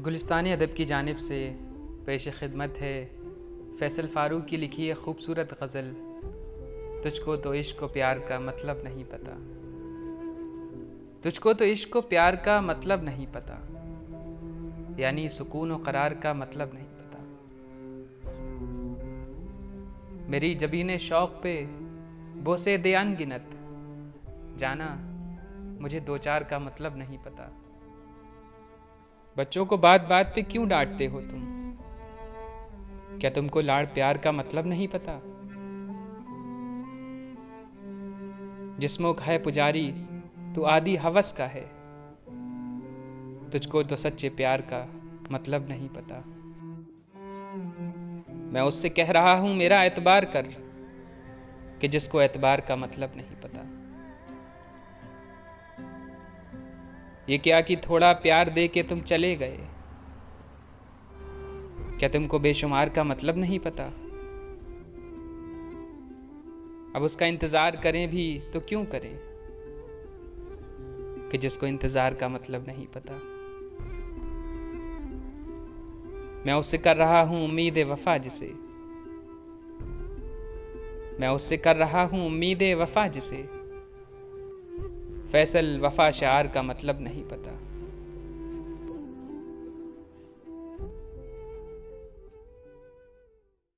गुलिस्तान अदब की जानब से पेश खिदमत है। फैसल फ़ारूक की लिखी है खूबसूरत गज़ल, तुझको तो इश्क प्यार का मतलब नहीं पता। तुझको तो इश्क प्यार का मतलब नहीं पता। यानी सुकून और करार का मतलब नहीं पता। मेरी जबीन शौक पे बोसे दे अनगिनत जाना मुझे दो चार का मतलब नहीं पता। बच्चों को बात बात पे क्यों डांटते हो तुम? क्या तुमको लाड़ प्यार का मतलब नहीं पता? जिसमो है पुजारी, तू आदि हवस का है। तुझको तो सच्चे प्यार का मतलब नहीं पता। मैं उससे कह रहा हूँ, मेरा एतबार कर, कि जिसको एतबार का मतलब नहीं पता। ये क्या कि थोड़ा प्यार दे के तुम चले गए? क्या तुमको बेशुमार का मतलब नहीं पता? अब उसका इंतज़ार करें भी तो क्यों करें? कि जिसको इंतज़ार का मतलब नहीं पता। मैं उससे कर रहा हूँ उम्मीद वफा जिसे। मैं उससे कर रहा हूँ उम्मीद वफा जिसे। फैसल वफा शार का मतलब नहीं पता।